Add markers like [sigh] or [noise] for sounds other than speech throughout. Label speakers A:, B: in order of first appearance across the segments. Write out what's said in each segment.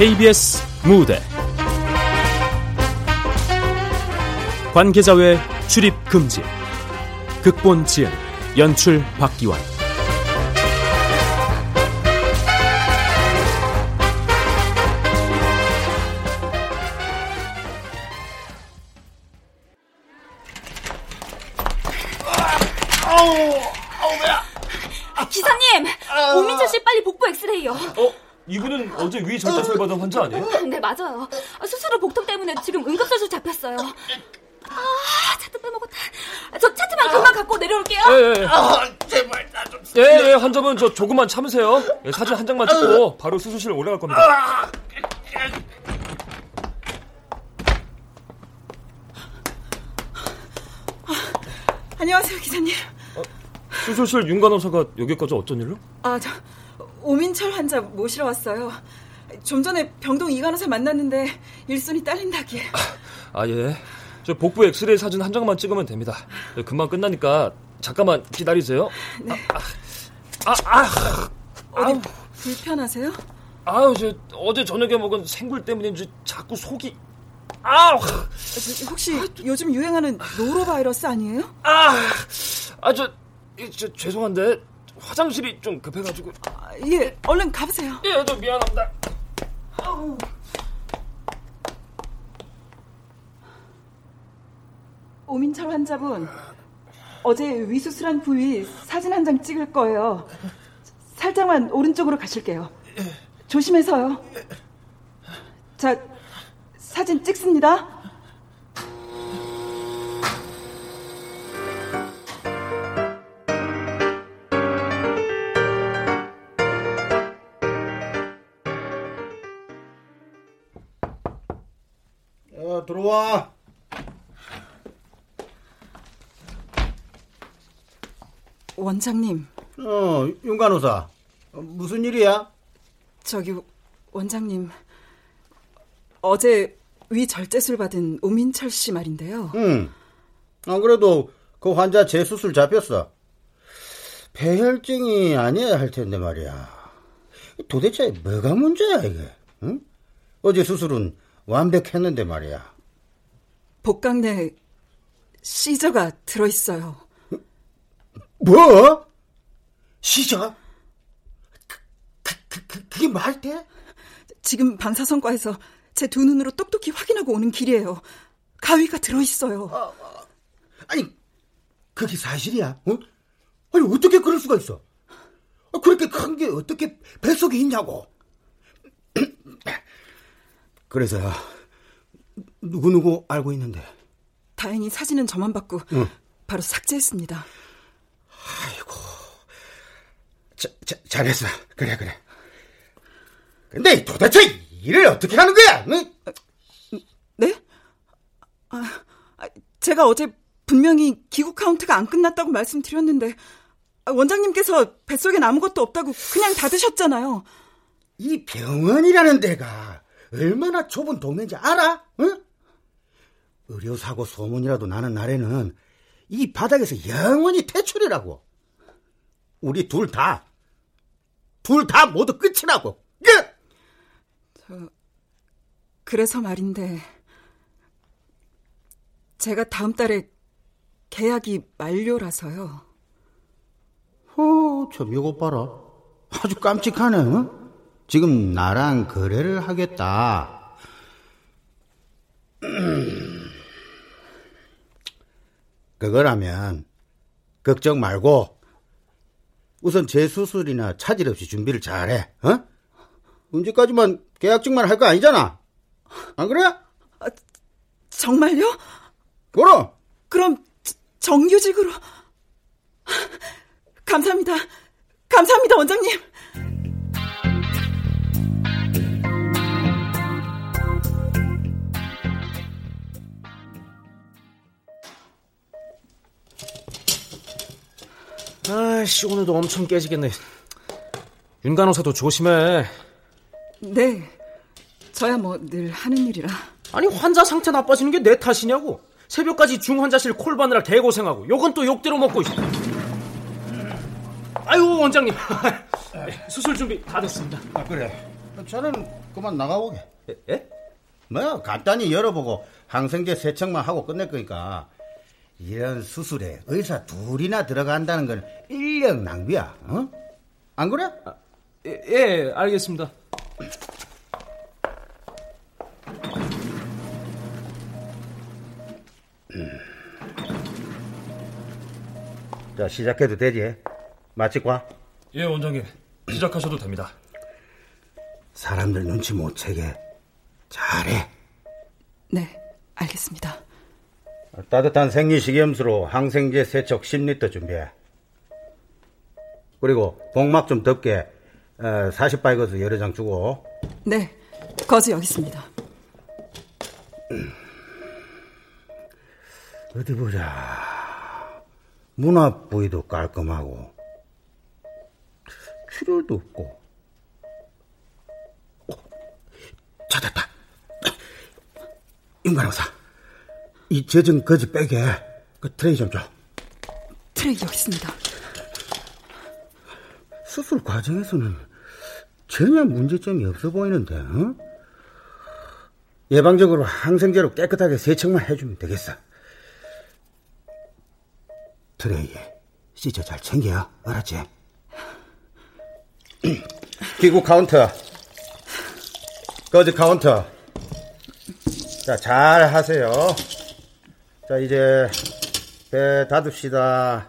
A: KBS 무대. 관계자 외 출입 금지. 극본 지은 연출 박기환 받은 환자 아니에요?
B: 네, 맞아요. 수술 후 복통 때문에 지금 응급수술 잡혔어요. 아, 차트 빼먹었다. 저 차트만 금방 갖고 내려올게요.
A: 예, 예.
C: 아, 제발 나 좀.
A: 예, 예, 환자분 저 조금만 참으세요. 예, 사진 한 장만 찍고 바로 수술실 올라갈 겁니다.
C: 아,
D: 안녕하세요, 기사님.
A: 수술실 윤 간호사가 여기까지 어쩐 일로?
D: 아, 저 오민철 환자 모시러 왔어요. 좀 전에 병동 이간호사 만났는데 일손이 딸린다기에.
A: 아, 예. 저 복부 엑스레이 사진 한 장만 찍으면 됩니다. 예, 금방 끝나니까 잠깐만 기다리세요.
D: 네.
A: 아, 아,
D: 어디 불편하세요?
A: 아우, 저 어제 저녁에 먹은 생굴 때문인지 자꾸 속이 아우,
D: 저, 혹시 요즘 유행하는 노로 바이러스 아니에요?
A: 아, 아, 저, 이, 저 죄송한데 화장실이 좀 급해가지고.
D: 아, 예, 얼른 가보세요.
A: 예, 저 미안합니다.
D: 오민철 환자분, 어제 위수술한 부위 사진 한 장 찍을 거예요. 살짝만 오른쪽으로 가실게요. 조심해서요. 자, 사진 찍습니다.
C: 와.
D: 원장님,
C: 어, 윤 간호사. 어, 무슨 일이야?
D: 저기 원장님, 어제 위 절제술 받은 오민철 씨 말인데요.
C: 응. 안 그래도 그 환자 재수술 잡혔어. 폐혈증이 아니어야 할 텐데 말이야. 도대체 뭐가 문제야, 이게? 응? 어제 수술은 완벽했는데 말이야.
D: 복강 내 시저가 들어있어요.
C: 뭐? 시저? 그, 그, 그, 그, 그게 말 돼?
D: 지금 방사선과에서 제 두 눈으로 똑똑히 확인하고 오는 길이에요. 가위가 들어있어요.
C: 아니, 그게 사실이야? 어? 아니, 어떻게 그럴 수가 있어? 아, 그렇게 큰 게 어떻게 뱃속에 있냐고? [clears throat] 그래서, 누구누구 알고 있는데.
D: 다행히 사진은 저만 받고 바로 삭제했습니다.
C: 자, 자, 잘했어. 그래, 그래. 근데 도대체 일을 어떻게 하는 거야? 응?
D: 네? 아, 아, 제가 어제 분명히 기구 카운트가 안 끝났다고 말씀드렸는데 아, 원장님께서 뱃속엔 아무것도 없다고 그냥 닫으셨잖아요.
C: 이 병원이라는 데가 얼마나 좁은 동네인지 알아? 응? 의료사고 소문이라도 나는 날에는 이 바닥에서 영원히 퇴출이라고. 우리 둘 다, 둘 다 모두 끝이라고. 끝!
D: 그래서 말인데 제가 다음 달에 계약이 만료라서요.
C: 어, 참, 이거 봐라. 아주 깜찍하네, 응? 지금 나랑 거래를 하겠다. [clears throat] 그거라면, 걱정 말고, 우선 재수술이나 차질 없이 준비를 잘해, 어? 언제까지만 계약직만 할 거 아니잖아? 안 그래?
D: 정말요?
C: 그럼!
D: 그럼 저- 정규직으로 감사합니다. 감사합니다, 원장님.
A: 아씨 오늘도 엄청 깨지겠네. 윤 간호사도 조심해.
D: 네. 저야 뭐 늘 하는 일이라.
A: 아니 환자 상태 나빠지는 게 내 탓이냐고. 새벽까지 중환자실 콜바느라 개고생하고 요건 또 욕대로 먹고 있어. 아유 원장님 [laughs] 수술 준비 다 됐습니다.
C: 아, 그래. 저는 그만 나가보게.
E: 예?
C: 뭐 간단히 열어보고 항생제 세척만 하고 끝낼 거니까 이런 수술에 의사 둘이나 들어간다는 건 인력 낭비야. 어? 안 그래?
A: 예, 예 알겠습니다.
C: 자 시작해도 되지? 마치과
A: 예 원장님 시작하셔도 됩니다.
C: 사람들 눈치 못 채게 잘해.
D: 네, 알겠습니다.
C: 따뜻한 생리식염수로 항생제 세척 10리터 준비해. 그리고 복막 좀 덮게 어, 40바이거스 여러 장 주고
D: 네, 거즈 여기 있습니다. [clears throat]
C: 어디 보자. 문 앞 부위도 깔끔하고 출혈도 없고. 어, 찾았다. [clears throat] 임관호사, 이 젖은 거지 빼게 그 트레이 좀 줘.
D: 트레이 여기 있습니다.
C: 수술 과정에서는 전혀 문제점이 없어 보이는데, 어? 예방적으로 항생제로 깨끗하게 세척만 해주면 되겠어. 트레이에 씻어 잘 챙겨, 알았지? [clears throat] 기구 카운터. 거즈 카운터. 자, 잘 하세요. 자, 이제 배 닫읍시다.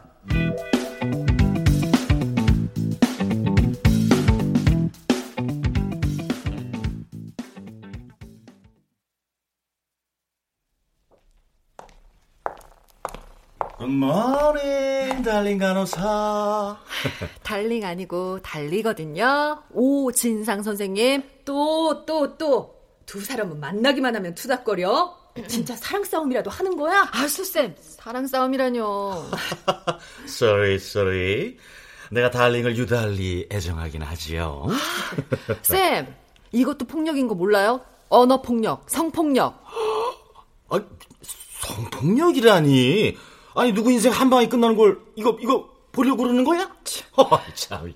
E: 굿모닝 달링 간호사 [laughs]
F: 달링 아니고 달리거든요. 오, 진상 선생님. 또, 또, 또. 두 사람은 만나기만 하면 투닥거려? 진짜 사랑 싸움이라도 하는 거야? 아, 수쌤. 사랑 싸움이라뇨. [laughs]
E: sorry sorry 내가 달링을 유달리 애정하긴 하지요 [laughs]
F: 쌤, 이것도 폭력인 거 몰라요? 언어 폭력, 성폭력. [gasps]
E: 아, 성폭력이라니 아니 누구 인생 한 방에 끝나는 걸 이거 이거 보려고 그러는 거야? [laughs] 어이, 참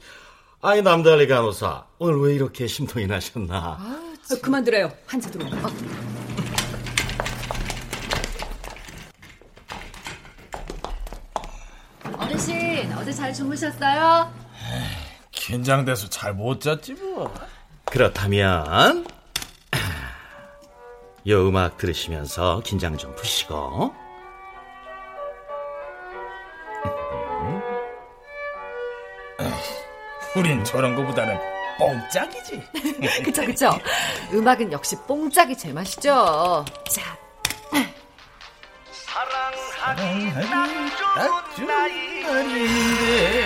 E: 아이 남달리 간호사 오늘 왜 이렇게 심통이 나셨나
F: 아, 그만들어요. 한자 들어. 어. 어르신, 어제 잘 주무셨어요?
G: 긴장돼서 잘 못 잤지 뭐.
E: 그렇다면 [clears throat] 요 음악 들으시면서 긴장 좀 푸시고
G: 우린 저런 거보다는 뽕짝이지. [laughs]
F: 그쵸, 그쵸. 음악은 역시 뽕짝이 제맛이죠. 자,
G: 아주 날인데.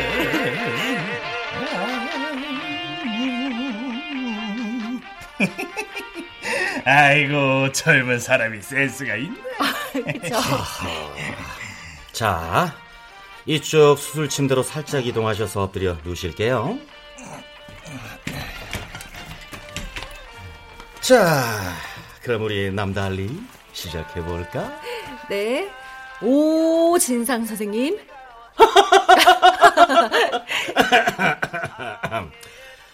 G: 아이고 젊은 사람이 센스가 있네. [laughs]
E: 자 이쪽 수술 침대로 살짝 이동하셔서 엎드려 누우실게요 자 그럼 우리 남달리 시작해 볼까?
F: 네. 오, 진상 선생님. [laughs]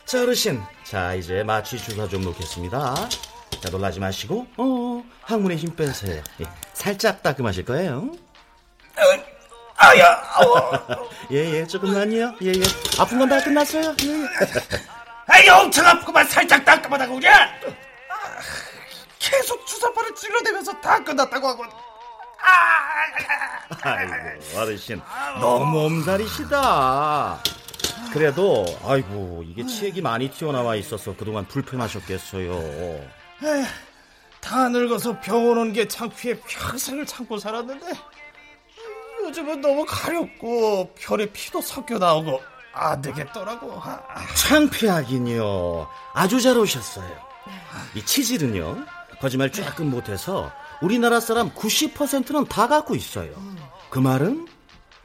E: 자 어르신 자 이제 마취 주사 좀 놓겠습니다 자 놀라지 마시고 어 항문에 힘 빼세요 예, 살짝 따끔하실 거예요
G: 아야,
E: 예 예 [laughs] 조금만요 예 예 아픈 건 다 끝났어요 예. [laughs]
G: 아이 엄청 아프구만 살짝 따끔하다고 그래. 아, 계속 주사바를 찔러대면서 다 끝났다고 하고.
E: 아이고 어르신. 너무 엄살이시다. 그래도 아이고 이게 치액이 많이 튀어나와 있어서 그동안 불편하셨겠어요.
G: 다 늙어서 병원 온 게 창피해 평생을 참고 살았는데 요즘은 너무 가렵고 혈에 피도 섞여 나오고 안 되겠더라고. 아,
E: 창피하긴요. 아주 잘 오셨어요. 이 치질은요 거짓말 조금 못해서 우리나라 사람 90%는 다 갖고 있어요 그 말은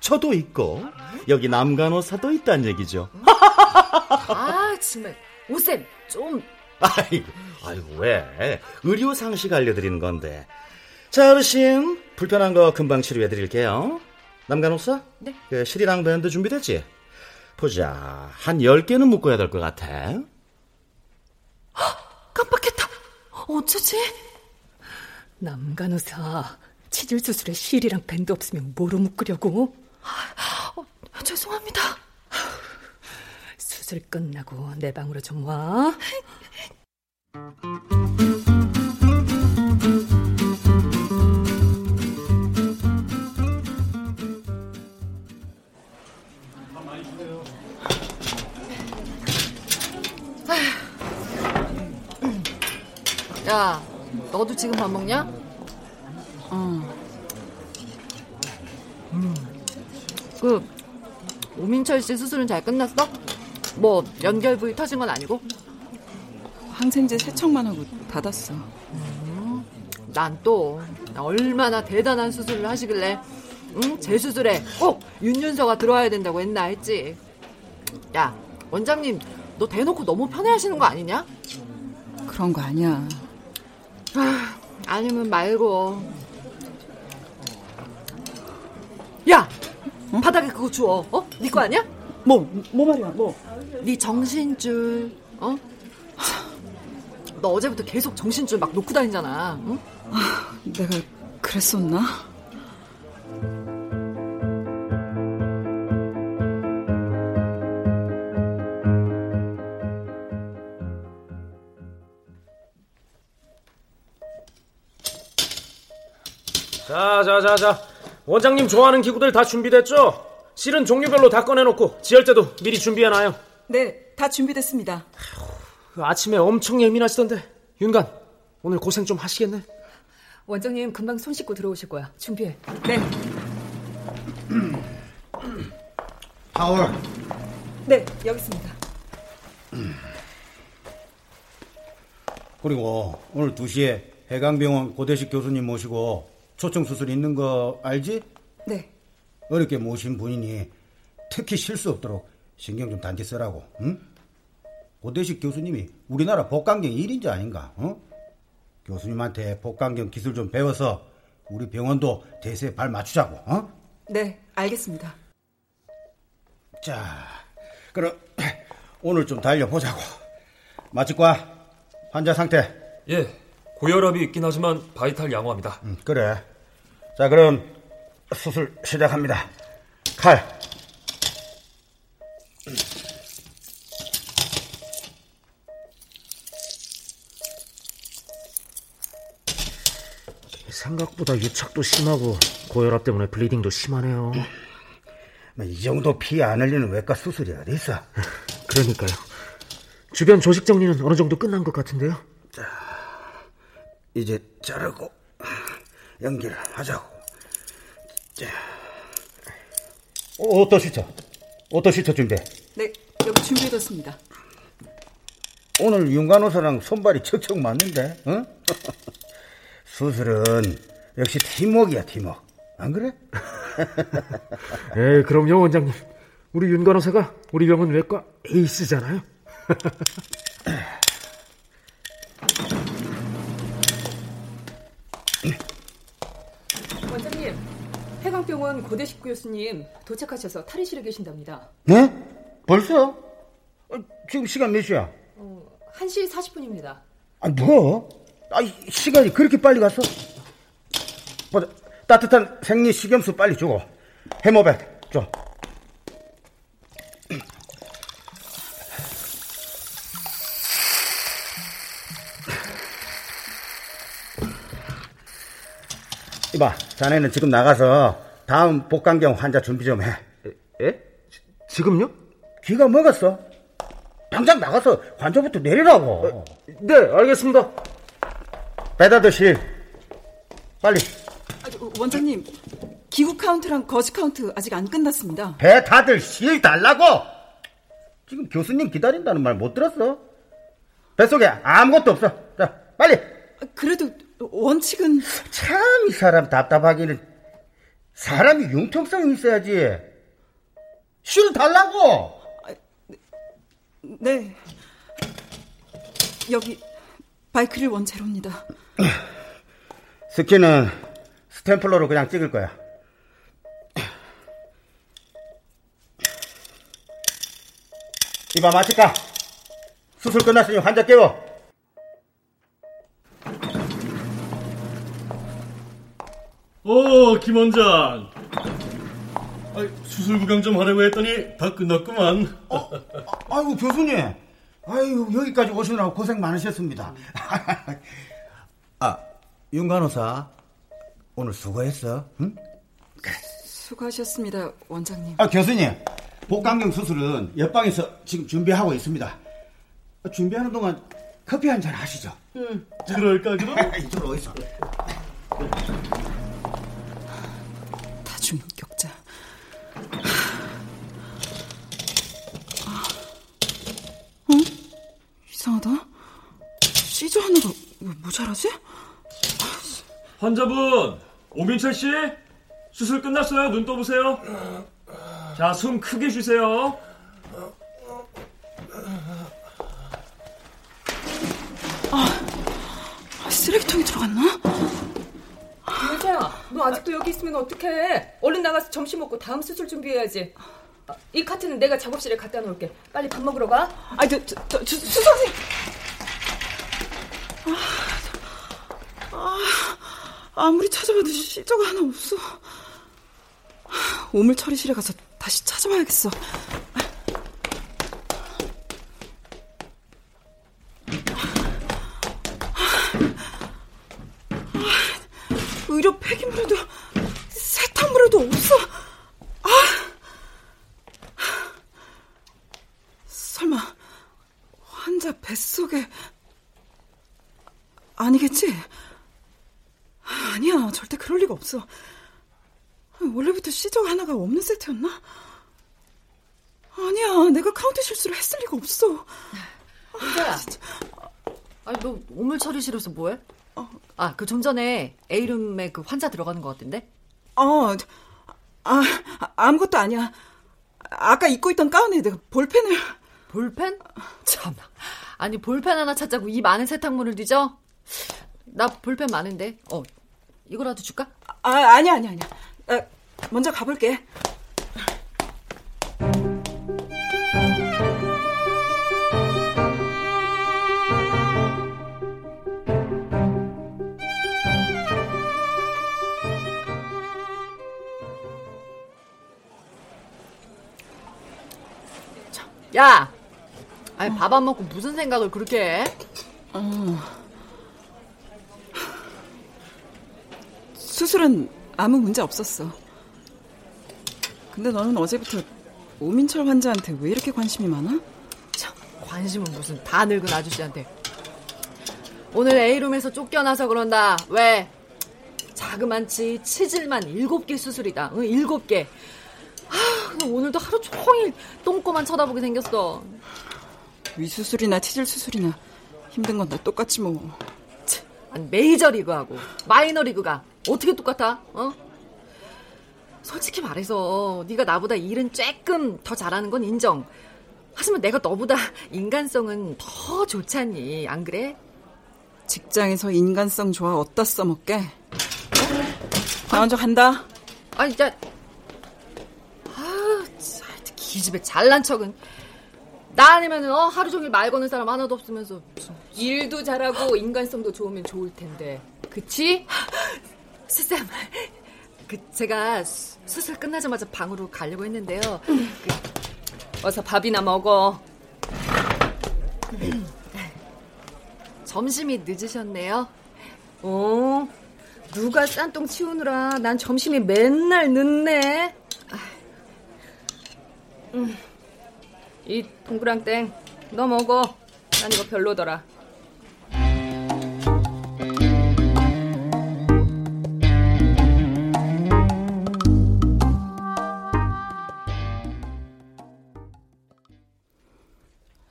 E: 저도 있고 여기 남간호사도 있다는 얘기죠
F: 아, 정말. 오쌤, 좀.
E: 아이고, 아이고, 왜? 의료 상식 알려드리는 건데. 자, 어르신, 불편한 거 금방 치료해드릴게요. 남간호사?
F: 네.
E: 그 실이랑 밴드 준비됐지? 보자. 한 10개는 묶어야 될 것 같아.
F: 깜빡했다. 어쩌지? 남간호사 치질 수술에 실이랑 밴드 없으면 뭐로 묶으려고? 어, 죄송합니다. 수술 끝나고 내 방으로 좀 와. 야, 너도 지금 밥 먹냐? 어. 음. 그 오민철 씨 수술은 잘 끝났어? 뭐 연결 부위 터진 건 아니고?
D: 항생제 세 척만 하고 닫았어.
F: 음, 난또 얼마나 대단한 수술을 하시길래 응? 제 수술에 꼭 윤윤서가 들어와야 된다고 했나 했지. 야 원장님 너 대놓고 너무 편해하시는 거 아니냐?
D: 그런 거 아니야.
F: 아, 아니면 말고. 야, 어? 바닥에 그거 주워. 어? 네거 아니야?
D: 뭐, 뭐 말이야, 뭐?
F: 네 정신줄. 어? 너 어제부터 계속 정신줄 막 놓고 다니잖아. 응?
D: 아, 내가 그랬었나?
H: 자, 자, 자, 자. 원장님 좋아하는 기구들 다 준비됐죠? 실은 종류별로 다 꺼내놓고 지혈제도 미리 준비해놔요.
D: 네, 다 준비됐습니다.
H: 그 아침에 엄청 예민하시던데. 윤간, 오늘 고생 좀 하시겠네.
F: 원장님 금방 손 씻고 들어오실 거야. 준비해.
D: 네.
C: 타월.
D: 네, 여기 있습니다.
C: 그리고 오늘 2시에 해강병원 고대식 교수님 모시고 초청 수술 있는 거 알지?
D: 네.
C: 어렵게 모신 분이니 특히 실수 없도록 신경 좀 단디 쓰라고. 응? 고대식 교수님이 우리나라 복강경 1인자 아닌가? 어? 교수님한테 복강경 기술 좀 배워서 우리 병원도 대세에 발 맞추자고. 어?
D: 네, 알겠습니다.
C: 자, 그럼 [clears throat] 오늘 좀 달려보자고. 마치과 환자 상태.
A: 예, 고혈압이 있긴 하지만 바이탈 양호합니다.
C: 음, 그래. 자, 그럼 수술 시작합니다. 칼.
H: 생각보다 유착도 심하고 고혈압 때문에 블리딩도 심하네요.
C: 뭐 이 정도 피 안 흘리는 외과 수술이 어디 있어? [laughs]
H: 그러니까요. 주변 조직 정리는 어느 정도 끝난 것 같은데요.
C: 자, 이제 자르고 연결을 하자고. 자, auto suture, auto suture 준비.
D: 네, 여기 준비해뒀습니다.
C: 오늘 윤간호사랑 손발이 척척 맞는데, 응? [laughs] 수술은 역시 팀워크야, 팀워크. 안 그래? [laughs]
H: 에 그럼요, 원장님. 우리 윤 간호사가 우리 병원 외과 에이스잖아요. [laughs]
F: 해강병원 고대식 교수님 도착하셔서 탈의실에 계신답니다.
C: 네? 벌써? 어, 지금 시간 몇 시야?
F: 어, 1시 40분입니다.
C: 아, 뭐? 아, 시간이 그렇게 빨리 갔어? 보자, 따뜻한 생리 식염수 빨리 주고, 해모백 줘. 이봐, 자네는 지금 나가서 다음 복강경 환자 준비 좀 해.
H: 에? 지, 금요
C: 귀가 먹었어. 당장 나가서 환자부터 내리라고.
H: 어, 네, 알겠습니다.
C: 배 닫을 실 빨리.
D: 아, 원장님, 기구 카운트랑 거즈 카운트 아직 안 끝났습니다.
C: 배 닫을 실 달라고! 지금 교수님 기다린다는 말 못 들었어? 뱃속에 아무것도 없어. 자, 빨리!
D: 그래도 원칙은.
C: 참, 이 사람 답답하기는. 사람이 융통성이 있어야지. 실 달라고!
D: 네. 여기, 바이크릴 원제로입니다.
C: 스키는 스탬플러로 그냥 찍을 거야. [clears throat] 이봐, 마치까. 수술 끝났으니 환자 깨워.
I: 어, 김원장. 수술 구경 좀 하려고 했더니 다 끝났구만.
C: 어? 아이고, 교수님. 아유, 여기까지 오시느라고 고생 많으셨습니다. [laughs] 아, 윤 간호사. 오늘 수고했어. 응?
D: 수고하셨습니다, 원장님.
C: 아, 교수님. 복강경 수술은 옆방에서 지금 준비하고 있습니다. 준비하는 동안 커피 한 잔 하시죠.
I: 응. 그럴까, 그럼? [laughs]
C: 이쪽으로 오이소.
D: 다중인격자. 어? 이상하다. 시저 하나가 왜 모자라지?
A: 환자분, 오민철 씨? 수술 끝났어요. 눈 떠보세요. 자, 숨 크게 쉬세요.
D: 아, 쓰레기통에 들어갔나?
F: 너 아직도 여기 있으면 어떡해? 얼른 나가서 점심 먹고 다음 수술 준비해야지. 아, 이 카트는 내가 작업실에 갖다 놓을게. 빨리 밥 먹으러 가.
D: 아니, 저, 저, 저, 저 수선생. 아, 아, 아무리 찾아봐도 시저가 하나 없어. 오물 처리실에 가서 다시 찾아봐야겠어. 의료 폐기물에도 세탁물에도 없어. 아, 설마 환자 뱃속에 아니겠지? 아니야, 절대 그럴 리가 없어. 원래부터 scissor 하나가 없는 세트였나? 아니야, 내가 카운트 실수를 했을 리가 없어.
F: 여자야, 아니 너 오물 처리 실에서 뭐해? 아, 그 좀 전에 A룸에 그 환자 들어가는 것 같은데?
D: 어, 아, 아무것도 아니야. 아까 입고 있던 가운에 내가 볼펜을.
F: 볼펜? 참. 아니, 볼펜 하나 찾자고 이 많은 세탁물을 뒤져? 나 볼펜 많은데. 어, 이거라도 줄까?
D: 아, 아니야, 아니야, 아니야. 아, 먼저 가볼게.
F: 야! 아니, 밥 안 먹고 무슨 생각을 그렇게 해?
D: 수술은 아무 문제 없었어. 근데 너는 어제부터 오민철 환자한테 왜 이렇게 관심이 많아?
F: 참, 관심은 무슨 다 늙은 아저씨한테. 오늘 A룸에서 쫓겨나서 그런다. 왜? 자그만치 치질만 일곱 개 수술이다. 응, 일곱 개. 아, 오늘도 하루 종일 똥꼬만 쳐다보게 생겼어.
D: 위수술이나 치질 수술이나 힘든 건 다 똑같지 뭐.
F: 아니, 메이저리그하고 마이너리그가 어떻게 똑같아? 어? 솔직히 말해서 네가 나보다 일은 조금 더 잘하는 건 인정. 하지만 내가 너보다 인간성은 더 좋잖니. 안 그래?
D: 직장에서 인간성 좋아 어디다 써먹게? 어? 나 먼저 간다.
F: 아니, 야. 기집애 잘난 척은. 나 아니면 어, 하루 종일 말 거는 사람 하나도 없으면서. 일도 잘하고 인간성도 좋으면 좋을 텐데. 그치? [laughs] 스쌤 그 제가 수, 수술 끝나자마자 방으로 가려고 했는데요. 그, 어서 밥이나 먹어. [clears throat] 점심이 늦으셨네요. 어? 누가 싼똥 치우느라 난 점심이 맨날 늦네 음. 이 동그랑땡 너 먹어 난 이거 별로더라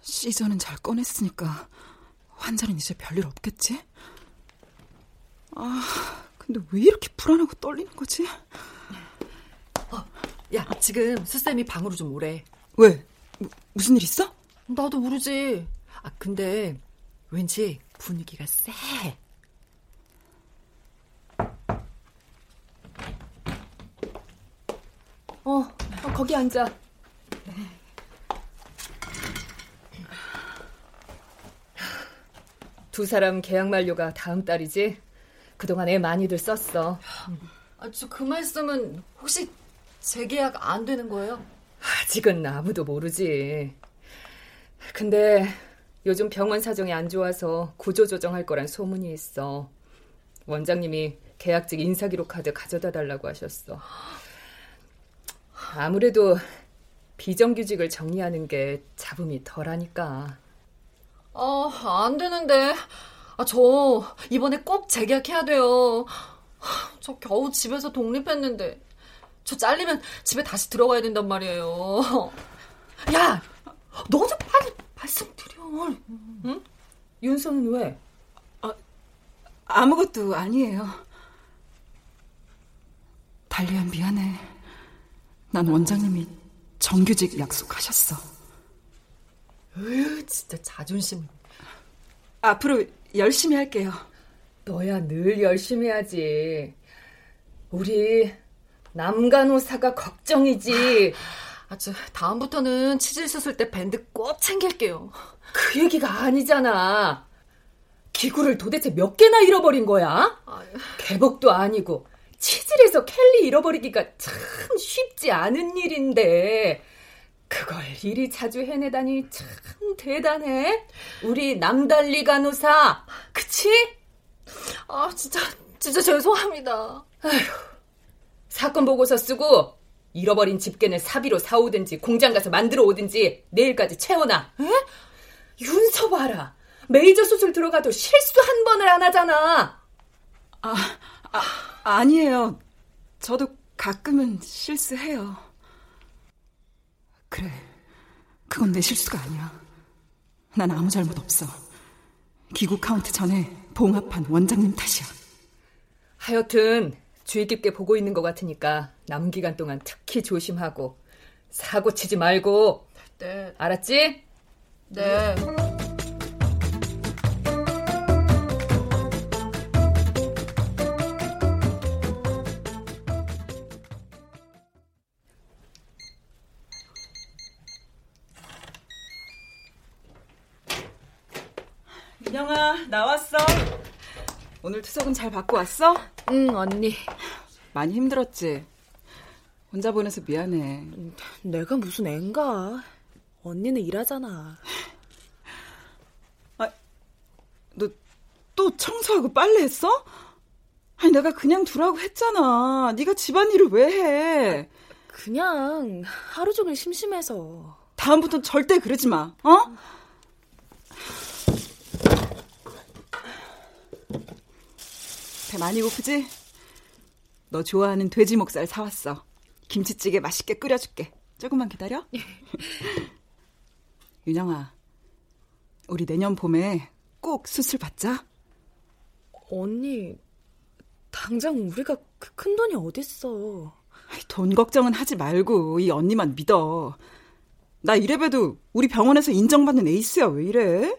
D: 시저는 잘 꺼냈으니까 환자는 이제 별일 없겠지? 아, 근데 왜 이렇게 불안하고 떨리는 거지?
F: 어, 야 지금 수쌤이 방으로 좀 오래
D: 왜? 무, 무슨 일 있어?
F: 나도 모르지 아 근데 왠지 분위기가 쎄 어, 어 거기 앉아 두 사람 계약 만료가 다음 달이지? 그동안 애 많이들 썼어. 아, 저 그 말씀은 혹시 재계약 안 되는 거예요?
J: 아직은 아무도 모르지. 근데 요즘 병원 사정이 안 좋아서 구조 조정할 거란 소문이 있어. 원장님이 계약직 인사기록 카드 가져다 달라고 하셨어. 아무래도 비정규직을 정리하는 게 잡음이 덜하니까.
F: 아, 안 되는데. 아, 저 이번에 꼭 재계약해야 돼요. 저 겨우 집에서 독립했는데. 저 잘리면 집에 다시 들어가야 된단 말이에요. [laughs] 야, 너도 빨리 말씀드려. 응?
J: 윤서는 왜?
D: 아, 아무것도 아니에요. 달리야 미안해. 난 원장님이 정규직 약속하셨어.
F: 으, 진짜 자존심.
D: 앞으로 열심히 할게요.
J: 너야 늘 열심히 하지. 우리 남간호사가 걱정이지.
F: 아, 저 다음부터는 치질 수술 때 밴드 꼭 챙길게요.
J: 그 얘기가 아니잖아. 기구를 도대체 몇 개나 잃어버린 거야? 개복도 아니고 치질에서 켈리 잃어버리기가 참 쉽지 않은 일인데 그걸 이리 자주 해내다니 참 대단해. 우리 남달리 간호사, 그치?
F: 아 진짜 진짜 죄송합니다.
J: 아휴, 사건 보고서 쓰고 잃어버린 집게는 사비로 사오든지 공장 가서 만들어 오든지 내일까지 채워놔. 에? 윤서 봐라. 메이저 수술 들어가도 실수 한 번을 안 하잖아.
D: 아, 아 아니에요. 저도 가끔은 실수해요. 그래. 그건 내 실수가 아니야. 난 아무 잘못 없어. 기구 카운트 전에 봉합한 원장님 탓이야.
J: 하여튼 주의 깊게 보고 있는 것 같으니까 남은 기간 동안 특히 조심하고 사고 치지 말고.
F: 네.
J: 알았지?
F: 네.
D: 투석은 잘 받고 왔어?
F: 응, 언니.
D: 많이 힘들었지? 혼자 보내서 미안해.
K: 내가 무슨 앤가. 언니는 일하잖아.
D: 아, 너 또 청소하고 빨래 했어? 아니 내가 그냥 두라고 했잖아. 네가 집안일을 왜 해?
K: 그냥 하루 종일 심심해서.
D: 다음부턴 절대 그러지 마. 어? 배 많이 고프지? 너 좋아하는 돼지 목살 사왔어. 김치찌개 맛있게 끓여줄게. 조금만 기다려. [laughs] 윤영아, 우리 내년 봄에 꼭 수술 받자.
K: 언니, 당장 우리가 그 큰 돈이 어딨어.
D: 돈 걱정은 하지 말고 이 언니만 믿어. 나 이래봬도 우리 병원에서 인정받는 에이스야. 왜 이래?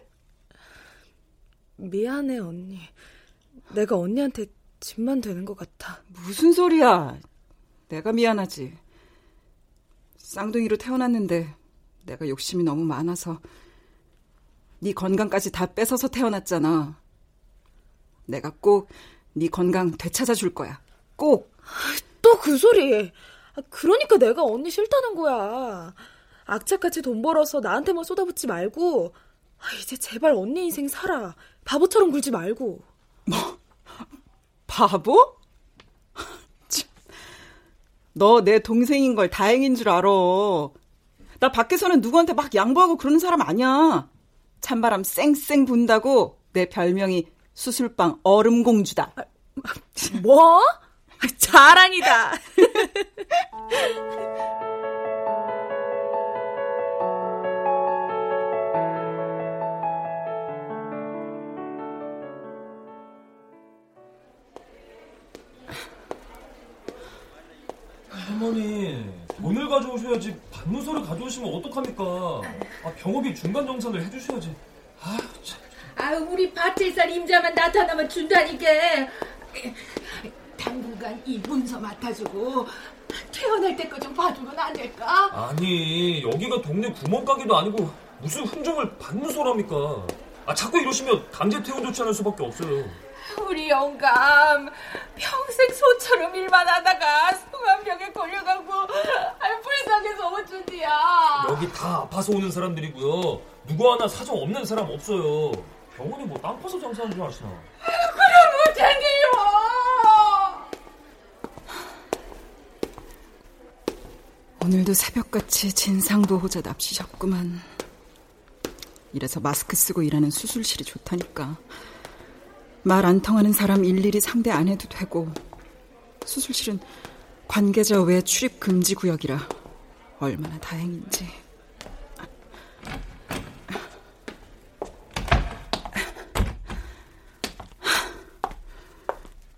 K: 미안해, 언니. 내가 언니한테 짐만 되는 것 같아.
D: 무슨 소리야. 내가 미안하지. 쌍둥이로 태어났는데 내가 욕심이 너무 많아서 네 건강까지 다 뺏어서 태어났잖아. 내가 꼭 네 건강 되찾아 줄 거야. 꼭.
K: 또 그 소리. 그러니까 내가 언니 싫다는 거야. 악착같이 돈 벌어서 나한테만 쏟아붓지 말고 이제 제발 언니 인생 살아. 바보처럼 굴지 말고.
D: 뭐? 바보? [laughs] 너 내 동생인 걸 다행인 줄 알아. 나 밖에서는 누구한테 막 양보하고 그러는 사람 아니야. 찬바람 쌩쌩 분다고 내 별명이 수술방 얼음공주다.
K: 뭐? [laughs] 자랑이다. [laughs]
A: 할머니, 돈을 가져오셔야지 반문서를 가져오시면 어떡합니까? 아, 병업이 중간 정산을 해주셔야지. 아, 참.
L: 아, 우리 밭에살 임자만 나타나면 준다니까. 당분간 이 문서 맡아주고 퇴원할 때까지 좀 봐주면 안 될까?
A: 아니, 여기가 동네 구멍가게도 아니고 무슨 훈정을 반문서랍니까? 아, 자꾸 이러시면 강제 퇴원 조치하는 수밖에 없어요.
L: 우리 영감 평생 소처럼 일만 하다가 성암병에 걸려가고 아, 불쌍해서 어쩐디야.
A: 여기 다 아파서 오는 사람들이고요. 누구 하나 사정 없는 사람 없어요. 병원이 뭐 땅 파서 장사하는 줄 아시나?
L: 그럼 어쩐디요?
D: 오늘도 새벽같이 진상보호자 납치셨구만. 이래서 마스크 쓰고 일하는 수술실이 좋다니까. 말 안 통하는 사람 일일이 상대 안 해도 되고 수술실은 관계자 외 출입 금지 구역이라 얼마나 다행인지.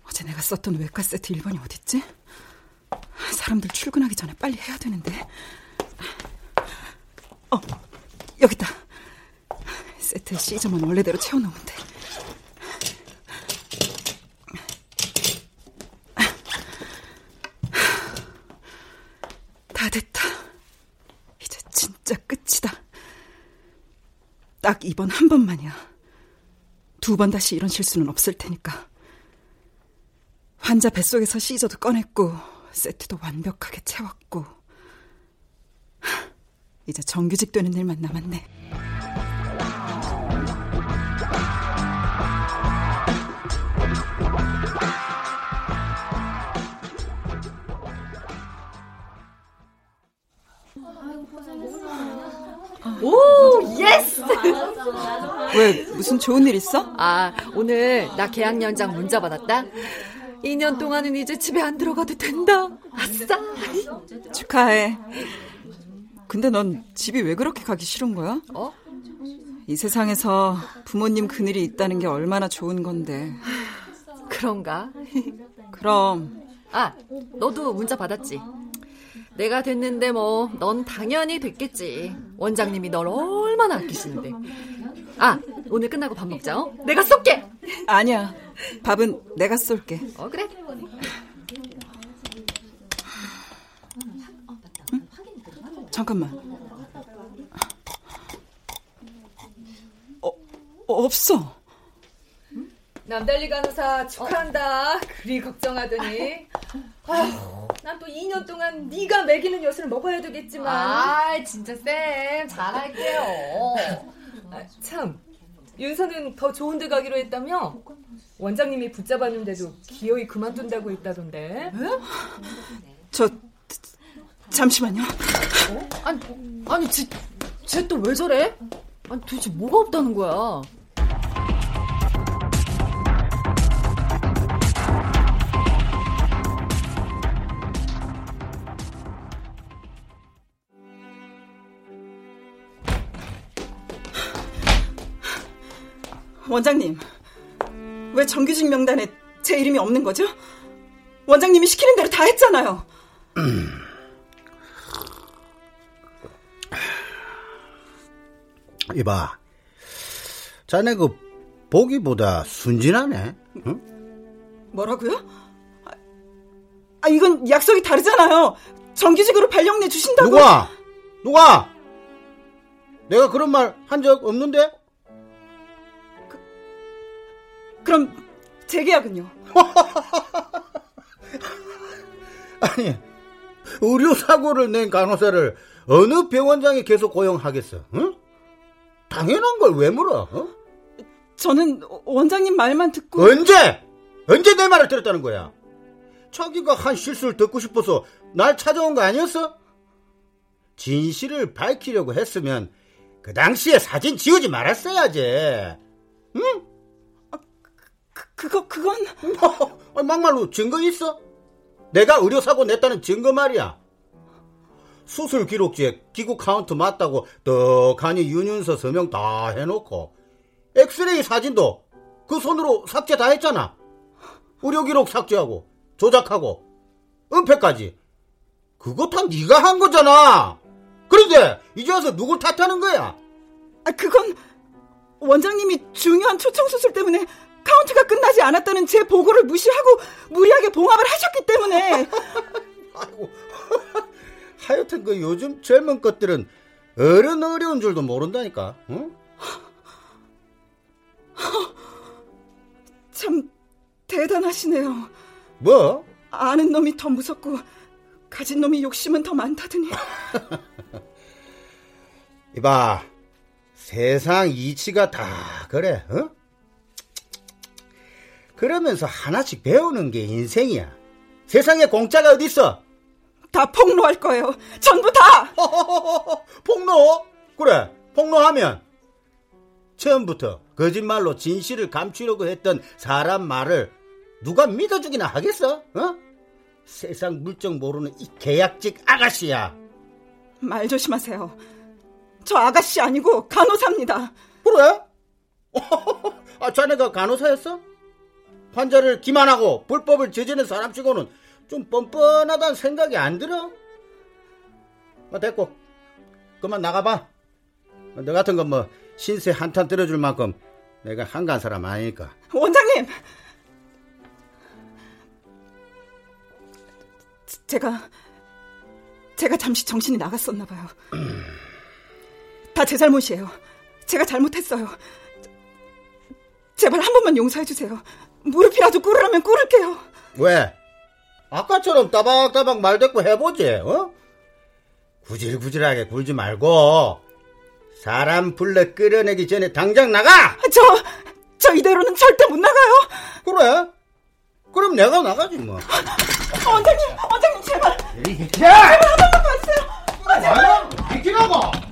D: 어제 내가 썼던 외과 세트 1번이 어딨지? 사람들 출근하기 전에 빨리 해야 되는데. 어, 여기 있다. 세트 시저만 원래대로 채워놓으면 돼. 다 됐다. 이제 진짜 끝이다. 딱 이번 한 번만이야. 두 번 다시 이런 실수는 없을 테니까. 환자 뱃속에서 시저도 꺼냈고 세트도 완벽하게 채웠고 이제 정규직 되는 일만 남았네.
F: Oh, yes!
D: 왜 무슨 좋은 일 있어?
F: 아, 오늘 나 계약 연장 문자 받았다. 2년 동안은 이제 집에 안 들어가도 된다. 아싸!
D: 축하해. 근데 넌 집이 왜 그렇게 가기 싫은 거야?
F: 어?
D: 이 세상에서 부모님 그늘이 있다는 게 얼마나 좋은 건데.
F: 그런가?
D: 그럼.
F: 아, 너도 문자 받았지? 내가 됐는데 뭐, 넌 당연히 됐겠지. 원장님이 널 얼마나 아끼시는데. 아, 오늘 끝나고 밥 먹자, 어? 내가 쏠게!
D: 아니야. 밥은 내가 쏠게.
F: 어, 그래?
D: 응? 잠깐만. 어, 없어.
J: 남달리 간호사 축하한다. 그리 걱정하더니. 난또 2년 동안 네가 먹이는 엿을 먹어야 되겠지만.
F: 아, 진짜 쌤 잘할게요.
J: 아, 참, 윤서는 더 좋은 데 가기로 했다며? 원장님이 붙잡았는데도 기어이 그만둔다고 했다던데.
D: 저 잠시만요.
F: 어? 아니, 아니, 쟤 또 왜 저래? 아니, 도대체 뭐가 없다는 거야?
D: 원장님, 왜 정규직 명단에 제 이름이 없는 거죠? 원장님이 시키는 대로 다 했잖아요. [clears throat]
C: 이봐, 자네 그 보기보다 순진하네. 응?
D: 뭐라고요? 아, 아, 이건 약속이 다르잖아요. 정규직으로 발령내 주신다고.
C: 누가? 누가? 내가 그런 말 한 적 없는데?
D: 그럼 재계약은요? [laughs]
C: 아니, 의료 사고를 낸 간호사를 어느 병원장이 계속 고용하겠어? 응? 당연한 걸 왜 물어? 어?
D: 저는 원장님 말만 듣고
C: 언제? 언제 내 말을 들었다는 거야? 자기가 한 실수를 듣고 싶어서 날 찾아온 거 아니었어? 진실을 밝히려고 했으면 그 당시에 사진 지우지 말았어야지. 응?
D: 아, 그, 그거 그건
C: 뭐, 막말로 증거 있어? 내가 의료 사고 냈다는 증거 말이야. 수술 기록지에 기구 카운트 맞다고 떡하니 윤윤서 서명 다 해놓고 엑스레이 사진도 그 손으로 삭제 다 했잖아. 의료 기록 삭제하고 조작하고 은폐까지. 그거 다 네가 한 거잖아. 그런데 이제 와서 누굴 탓하는 거야?
D: 아 그건 원장님이 중요한 초청 수술 때문에 카운트가 끝나지 않았다는 제 보고를 무시하고 무리하게 봉합을 하셨기 때문에. [laughs]
C: 아이고. [laughs] 하여튼 그 요즘 젊은 것들은 어른 어려운 줄도 모른다니까. 응? [laughs]
D: 참 대단하시네요.
C: 뭐?
D: 아는 놈이 더 무섭고 가진 놈이 욕심은 더 많다더니.
C: 이봐, 세상 이치가 다 그래, 어? 그러면서 하나씩 배우는 게 인생이야. 세상에 공짜가 어딨어?
D: 다 폭로할 거예요. 전부 다! [laughs]
C: 폭로? 그래, 폭로하면. 처음부터 거짓말로 진실을 감추려고 했던 사람 말을 누가 믿어주기나 하겠어? 어? 세상 물정 모르는 이 계약직 아가씨야.
D: 말 조심하세요. 저 아가씨 아니고 간호사입니다.
C: 그래? [laughs] 아, 자네가 간호사였어? 환자를 기만하고 불법을 저지른 사람치고는 좀 뻔뻔하다는 생각이 안 들어? 아, 됐고. 그만 나가봐. 너 같은 건 뭐 신세 한탄 들어줄 만큼 내가 한간 사람 아니니까.
D: 원장님! 제가 제가 잠시 정신이 나갔었나 봐요. 다 제 잘못이에요. 제가 잘못했어요. 제발 한 번만 용서해 주세요. 무릎이라도 꿇으라면 꿇을게요.
C: 왜? 아까처럼 따박따박 말대꾸 해보지, 어? 구질구질하게 굴지 말고 사람 불러 끌어내기 전에 당장 나가!
D: 저, 저 이대로는 절대 못 나가요.
C: 그래? 그럼 내가 나가지 뭐.
D: 원장님, 원장님 제발.
C: 야!
D: 제발 한 번만 봐주세요. 원장님.
C: 비키라고!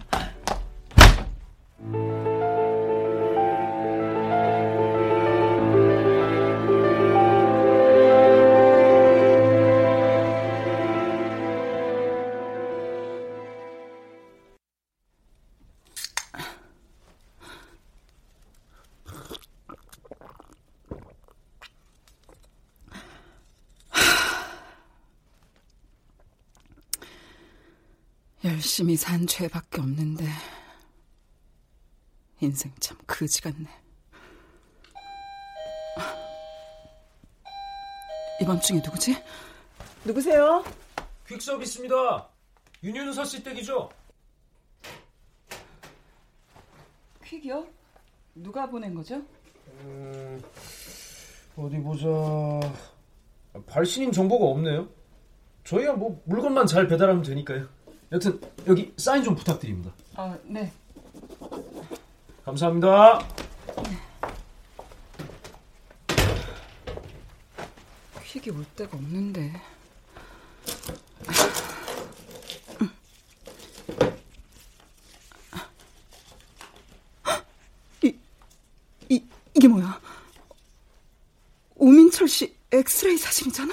D: 열심히 산 죄밖에 없는데 인생 참 그지 같네. 이번 중에 누구지? 누구세요?
A: 퀵 서비스입니다. 윤윤서 씨 댁이죠?
D: 퀵이요? 누가 보낸 거죠?
A: 음, 어디 보자. 발신인 정보가 없네요. 저희야 뭐 물건만 잘 배달하면 되니까요. 여튼 여기 사인 좀 부탁드립니다.
D: 아, 네.
A: 감사합니다.
D: 퀵이 올 데가 없는데. 이, 이, 이게 뭐야? 오민철 씨 엑스레이 사진이잖아.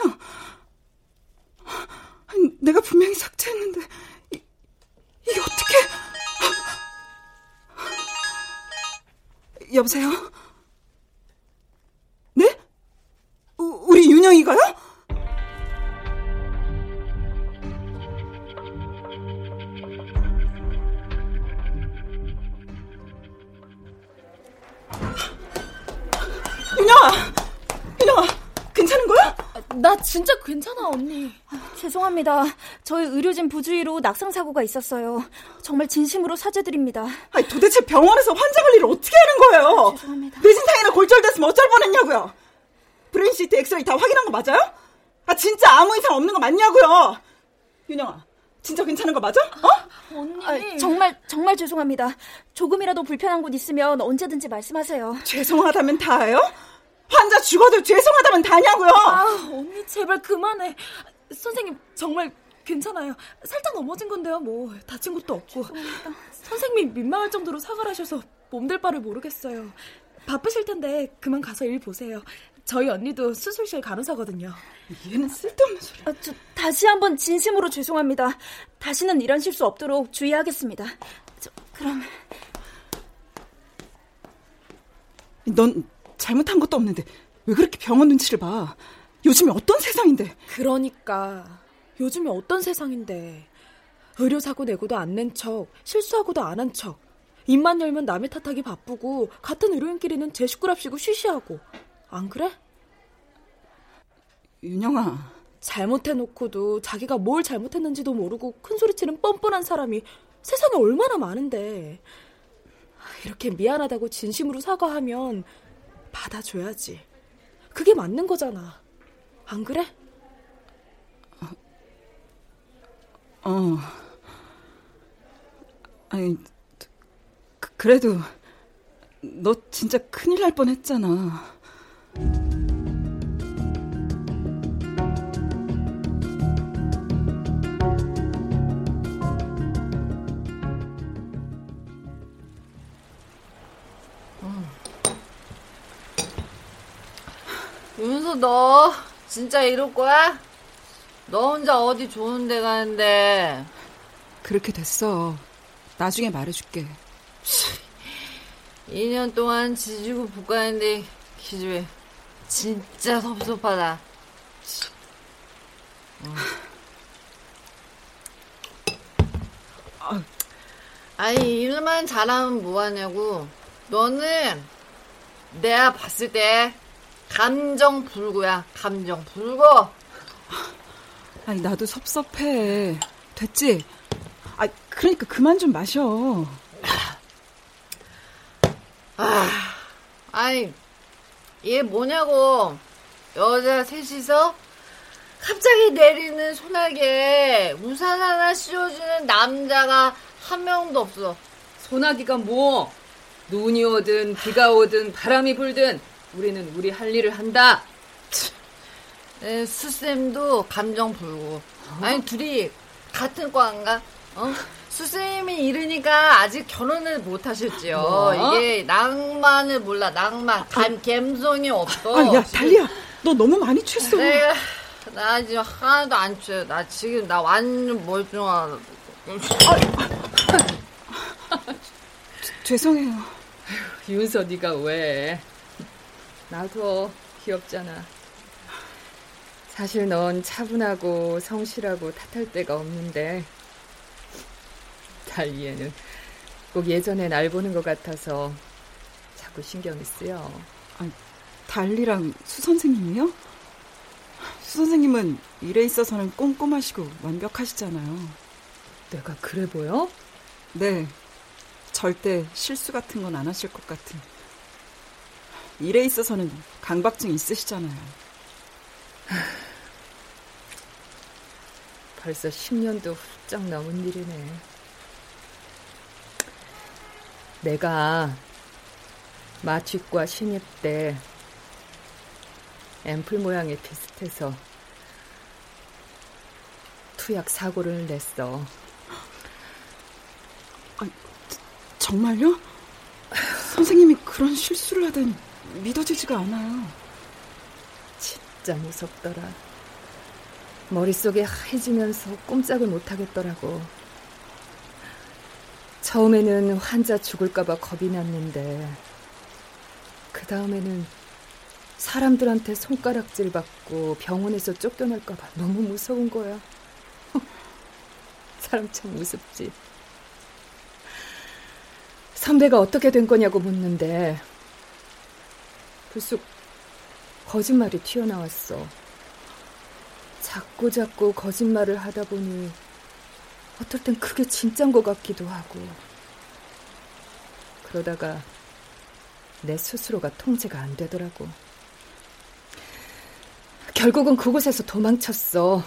D: 여보세요? 네? 우- 우리 윤영이가요? 윤영아! 윤영아! 괜찮은 거야?
K: 나 진짜 괜찮아, 언니.
B: 죄송합니다. 저희 의료진 부주의로 낙상 사고가 있었어요. 정말 진심으로 사죄드립니다.
D: 아니, 도대체 병원에서 환자 관리를 어떻게 하는 거예요?
B: 죄송합니다.
D: 뇌진탕이나 골절됐으면 어쩔 뻔했냐고요? brain CT 엑스레이 다 확인한 거 맞아요? 아 진짜 아무 이상 없는 거 맞냐고요? 윤영아, 진짜 괜찮은 거 맞아? 어?
K: 언니.
B: 아, 정말 정말 죄송합니다. 조금이라도 불편한 곳 있으면 언제든지 말씀하세요.
D: 죄송하다면 다예요? 환자 죽어도 죄송하다면 다냐고요?
K: 아, 언니 제발 그만해. 선생님 정말 괜찮아요. 살짝 넘어진 건데요. 뭐 다친 것도 없고. 선생님 민망할 정도로 사과를 하셔서 몸될 바를 모르겠어요. 바쁘실 텐데 그만 가서 일 보세요. 저희 언니도 수술실 간호사거든요.
D: 얘는 쓸데없는 소리.
B: 아, 저, 다시 한번 진심으로 죄송합니다. 다시는 이런 실수 없도록 주의하겠습니다. 저, 그럼
D: 넌 잘못한 것도 없는데 왜 그렇게 병원 눈치를 봐? 요즘에 어떤 세상인데?
K: 그러니까 요즘에 어떤 세상인데 의료사고 내고도 안 낸 척, 실수하고도 안 한 척. 입만 열면 남의 탓하기 바쁘고 같은 의료인끼리는 제 식구랍시고 쉬쉬하고. 안 그래?
D: 윤영아.
K: 잘못해놓고도 자기가 뭘 잘못했는지도 모르고 큰소리치는 뻔뻔한 사람이 세상에 얼마나 많은데. 이렇게 미안하다고 진심으로 사과하면 받아줘야지. 그게 맞는 거잖아. 안 그래?
D: 어. 아니, 그, 그래도 너 진짜 큰일 날 뻔했잖아.
F: 윤서 너 진짜 이럴 거야? 너 혼자 어디 좋은 데 가는데
D: 그렇게 됐어. 나중에 말해줄게.
F: 2년 동안 지지고 볶아는데 기집애 진짜 섭섭하다. 어. 아니 일만 잘하면 뭐하냐고. 너는 내가 봤을 때 감정 불구야. 감정 불구.
D: 아니 나도 섭섭해. 됐지? 아 그러니까 그만 좀 마셔.
F: 아, 아니 얘 뭐냐고. 여자 셋이서 갑자기 내리는 소나기에 우산 하나 씌워주는 남자가 한 명도 없어.
J: 소나기가 뭐? 눈이 오든 비가 오든 바람이 불든 우리는 우리 할 일을 한다.
F: 네, 수쌤도 감정 불고. 아니 둘이 같은 과인가? 어? 수쌤이 이러니까 아직 결혼을 못 하셨지요.
J: 뭐?
F: 이게 낭만을 몰라 낭만. 감 감성이 없어.
D: 아, 야 달리야, 너 너무 많이 취했어.
F: 내가 나 지금 하나도 안 취해. 나 지금 나 완전 멀쩡하다.
D: 죄송해요.
J: 윤서 네가 왜? 나도 귀엽잖아. 사실 넌 차분하고 성실하고 탓할 데가 없는데 달리에는 꼭 예전에 날 보는 것 같아서 자꾸 신경이 쓰여.
D: 아, 달리랑 수 선생님이요? 수 선생님은 일에 있어서는 꼼꼼하시고 완벽하시잖아요.
J: 내가 그래 보여?
D: 네. 절대 실수 같은 건 안 하실 것 같은. 일에 있어서는 강박증 있으시잖아요.
J: 벌써 10년도 훌쩍 넘은 일이네. 내가 마취과 신입 때 앰플 모양이 비슷해서 투약 사고를 냈어.
D: 아, 정말요? 선생님이 그런 실수를 하다니 믿어지지가 않아요.
J: 진짜 무섭더라. 머릿속에 하얘지면서 꼼짝을 못하겠더라고. 처음에는 환자 죽을까봐 겁이 났는데, 그 다음에는 사람들한테 손가락질 받고 병원에서 쫓겨날까봐 너무 무서운 거야. [laughs] 사람 참 무섭지. 선배가 어떻게 된 거냐고 묻는데, 불쑥 거짓말이 튀어나왔어. 자꾸 자꾸 거짓말을 하다 보니 어떨 땐 그게 진짠 것 같기도 하고 그러다가 내 스스로가 통제가 안 되더라고. 결국은 그곳에서 도망쳤어.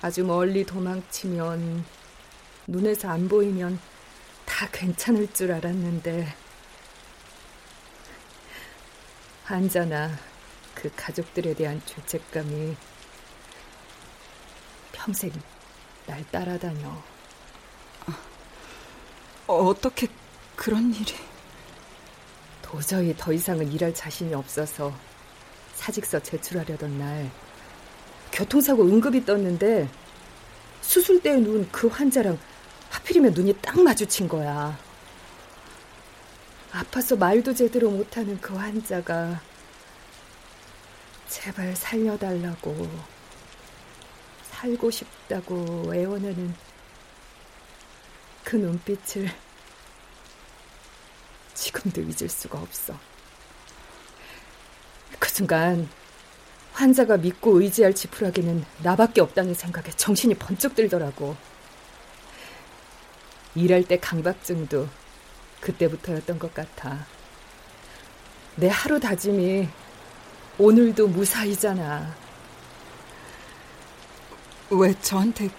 J: 아주 멀리 도망치면 눈에서 안 보이면 다 괜찮을 줄 알았는데 환자나 그 가족들에 대한 죄책감이 평생 날 따라다녀.
D: 어, 어떻게 그런 일이?
J: 도저히 더 이상은 일할 자신이 없어서 사직서 제출하려던 날 교통사고 응급이 떴는데 수술대에 누운 그 환자랑 하필이면 눈이 딱 마주친 거야. 아파서 말도 제대로 못하는 그 환자가 제발 살려달라고 살고 싶다고 애원하는 그 눈빛을 지금도 잊을 수가 없어. 그 순간 환자가 믿고 의지할 지푸라기는 나밖에 없다는 생각에 정신이 번쩍 들더라고. 일할 때 강박증도 그때부터였던 것 같아. 내 하루 다짐이 오늘도 무사히잖아.
D: 왜 저한테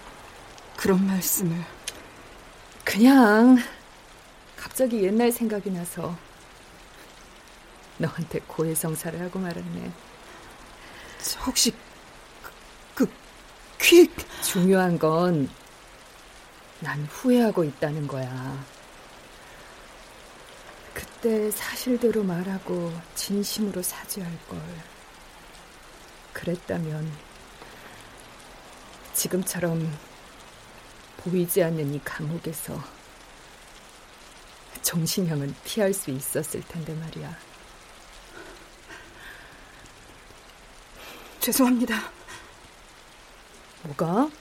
D: 그런 말씀을?
J: 그냥 갑자기 옛날 생각이 나서 너한테 고해성사를 하고 말았네.
D: 혹시 그, 그 퀵?
J: 중요한 건 난 후회하고 있다는 거야. 그때 사실대로 말하고 진심으로 사죄할 걸. 그랬다면 지금처럼 보이지 않는 이 감옥에서 정신형은 피할 수 있었을 텐데 말이야.
D: 죄송합니다.
J: 뭐가?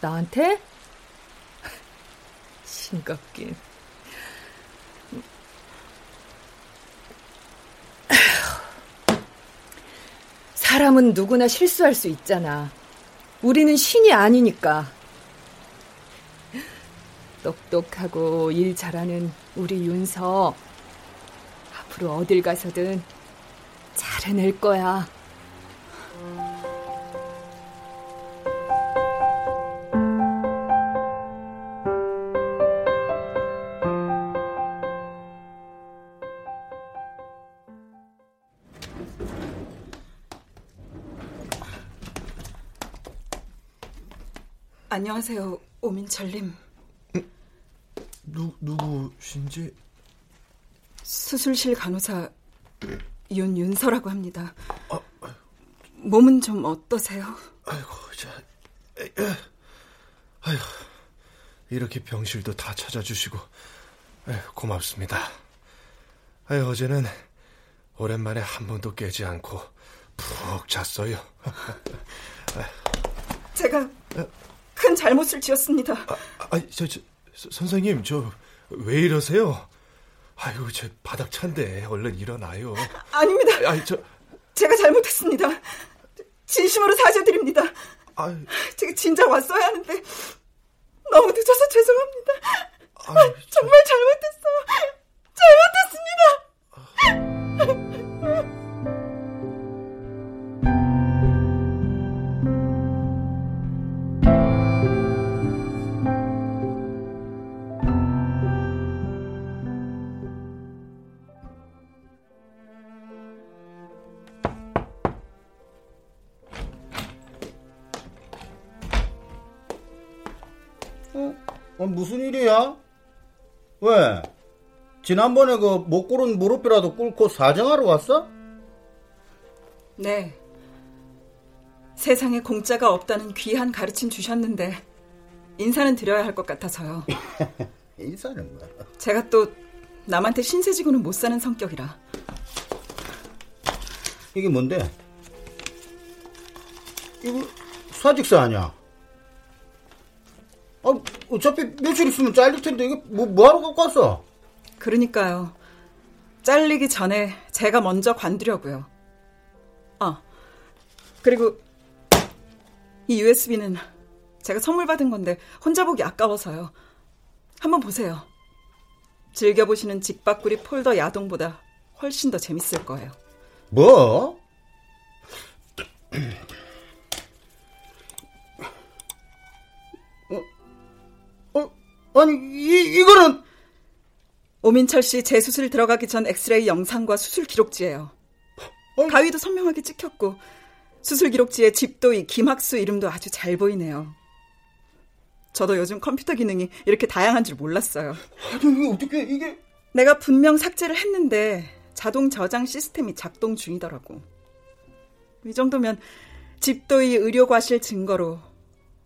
J: 나한테? [laughs] 싱겁긴. 사람은 누구나 실수할 수 있잖아. 우리는 신이 아니니까. 똑똑하고 일 잘하는 우리 윤서. 앞으로 어딜 가서든 잘 해낼 거야.
D: 안녕하세요, 오민철님.
M: 누, 누구신지?
D: 수술실 간호사 윤윤서라고 합니다. 아, 몸은 좀 어떠세요?
M: 아이고, 자, 아휴, 이렇게 병실도 다 찾아주시고 에휴, 고맙습니다. 아휴, 어제는 오랜만에 한 번도 깨지 않고 푹 잤어요.
D: 제가 큰 잘못을 지었습니다.
M: 아, 아 저, 저, 선생님, 저 왜 이러세요? 아유, 저 바닥 찬데 얼른 일어나요.
D: 아닙니다.
M: 아니, 저
D: 제가 잘못했습니다. 진심으로 사죄드립니다.
M: 아유.
D: 제가 진작 왔어야 하는데 너무 늦어서 죄송합니다.
M: 아유,
D: 정말 잘못했어요. 잘못했습니다.
C: 일이야? 왜? 지난번에 그 못 고른 무릎이라도 꿇고 사정하러 왔어?
D: 네. 세상에 공짜가 없다는 귀한 가르침 주셨는데 인사는 드려야 할 것 같아서요. [laughs]
C: 인사는 뭐?
D: 제가 또 남한테 신세지고는 못 사는 성격이라.
C: 이게 뭔데? 이거 사직서 아니야? 아, 어차피 며칠 있으면 잘릴 텐데 이게 뭐 뭐하러 갖고 왔어?
D: 그러니까요. 잘리기 전에 제가 먼저 관두려고요. 아, 그리고 이 USB는 제가 선물 받은 건데 혼자 보기 아까워서요. 한번 보세요. 즐겨보시는 직박구리 폴더 야동보다 훨씬 더 재밌을 거예요.
C: 뭐? 아니, 이, 이거는.
D: 오민철 씨 재수술 들어가기 전 엑스레이 영상과 수술 기록지예요. 가위도 선명하게 찍혔고, 수술 기록지에 집도이, 김학수 이름도 아주 잘 보이네요. 저도 요즘 컴퓨터 기능이 이렇게 다양한 줄 몰랐어요.
C: 아니, 이게 어떻게, 이게.
D: 내가 분명 삭제를 했는데, 자동 저장 시스템이 작동 중이더라고. 이 정도면 집도이 의료 과실 증거로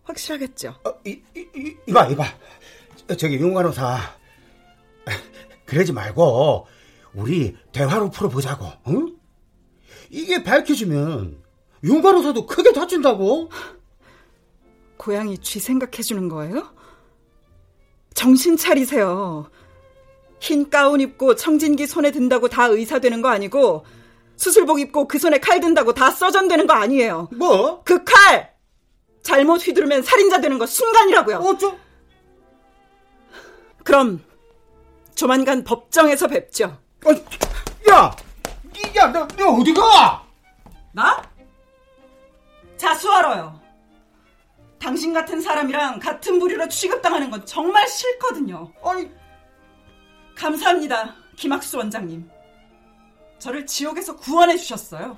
D: 확실하겠죠.
C: 어, 이, 이, 이, 이봐, 이봐. 저기 윤 간호사. [laughs] 그러지 말고 우리 대화로 풀어보자고. 응? 이게 밝혀지면 윤 간호사도 크게 다친다고.
D: 고양이 쥐 생각해주는 거예요? 정신 차리세요. 흰 가운 입고 청진기 손에 든다고 다 의사 되는 거 아니고 수술복 입고 그 손에 칼 든다고 다 서전 되는 거 아니에요.
C: 뭐?
D: 그 칼! 잘못 휘두르면 살인자 되는 거 순간이라고요.
C: 어쩌?
D: 그럼 조만간 법정에서 뵙죠.
C: 어, 야, 야, 너, 너 어디 가?
D: 나? 자수하러요. 당신 같은 사람이랑 같은 부류로 취급당하는 건 정말 싫거든요.
C: 아니,
D: 감사합니다. 김학수 원장님. 저를 지옥에서 구원해 주셨어요.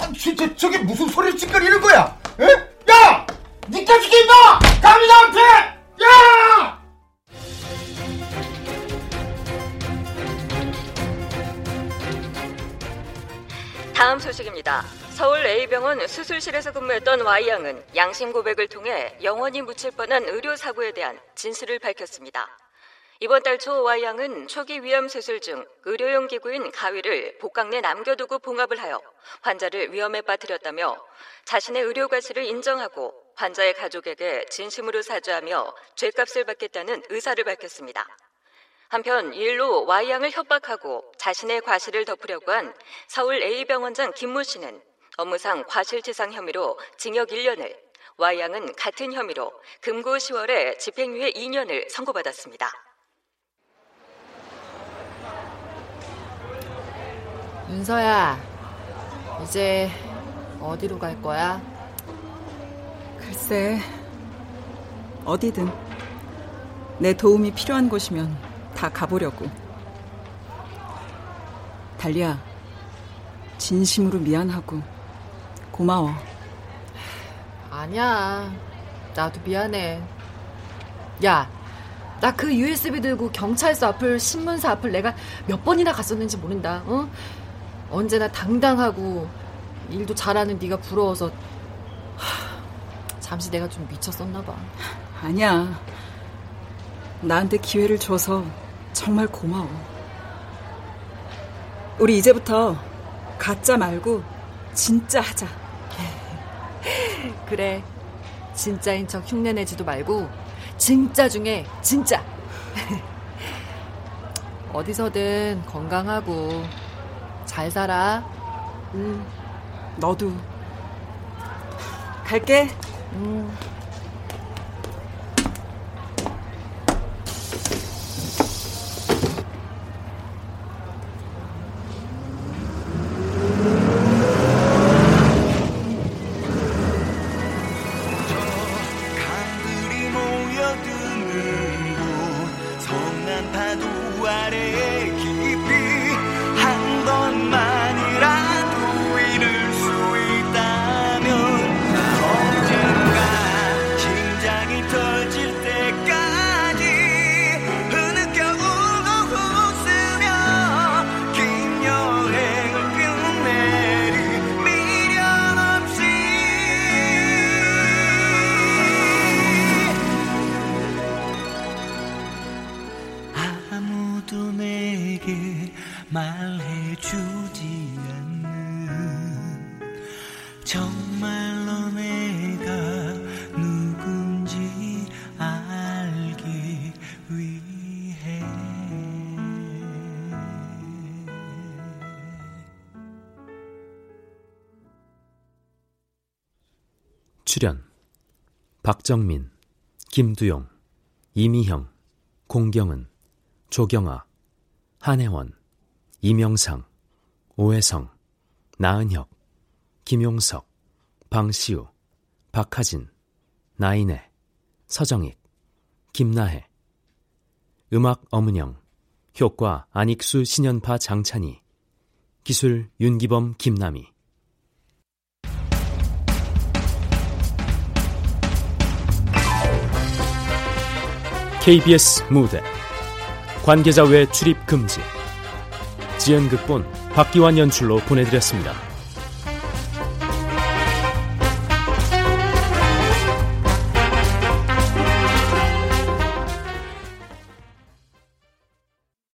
C: 아니, 진짜 저게 무슨 소리를 찌꺼리는 거야? 에? 야! 니까지 김나! 감히 나한테! 야!
N: 다음 소식입니다. 서울 A병원 수술실에서 근무했던 Y양은 양심 고백을 통해 영원히 묻힐 뻔한 의료 사고에 대한 진실을 밝혔습니다. 이번 달 초 Y양은 초기 위암 수술 중 의료용 기구인 가위를 복강 내 남겨두고 봉합을 하여 환자를 위험에 빠뜨렸다며 자신의 의료 과실을 인정하고 환자의 가족에게 진심으로 사죄하며 죄값을 받겠다는 의사를 밝혔습니다. 한편 일로 Y양을 협박하고 자신의 과실을 덮으려고 한 서울 A병원장 김모 씨는 업무상 과실치상 혐의로 징역 1년을, Y양은 같은 혐의로 금고 10월에 집행유예 2년을 선고받았습니다.
F: 윤서야, 이제 어디로 갈 거야?
D: 글쎄, 어디든 내 도움이 필요한 곳이면 다 가보려고. 달리야, 진심으로 미안하고 고마워.
F: 아니야. 나도 미안해. 야, 나 그 USB 들고 경찰서 앞을 신문사 앞을 내가 몇 번이나 갔었는지 모른다. 어? 언제나 당당하고 일도 잘하는 네가 부러워서 하, 잠시 내가 좀 미쳤었나 봐.
D: 아니야. 나한테 기회를 줘서 정말 고마워. 우리 이제부터 가짜 말고 진짜 하자. [laughs]
F: 그래. 진짜인 척 흉내내지도 말고 진짜 중에 진짜. [laughs] 어디서든 건강하고 잘 살아.
D: 응. 너도. 갈게.
F: 음.
O: 출연 박정민, 김두용, 이미형, 공경은, 조경아, 한혜원, 이명상, 오혜성, 나은혁, 김용석, 방시우, 박하진, 나인애, 서정익, 김나혜 음악 엄은영 효과 안익수 신연파 장찬희 기술 윤기범 김남희 KBS 무대 관계자 외 출입 금지 지연극본 박기환 연출로 보내드렸습니다.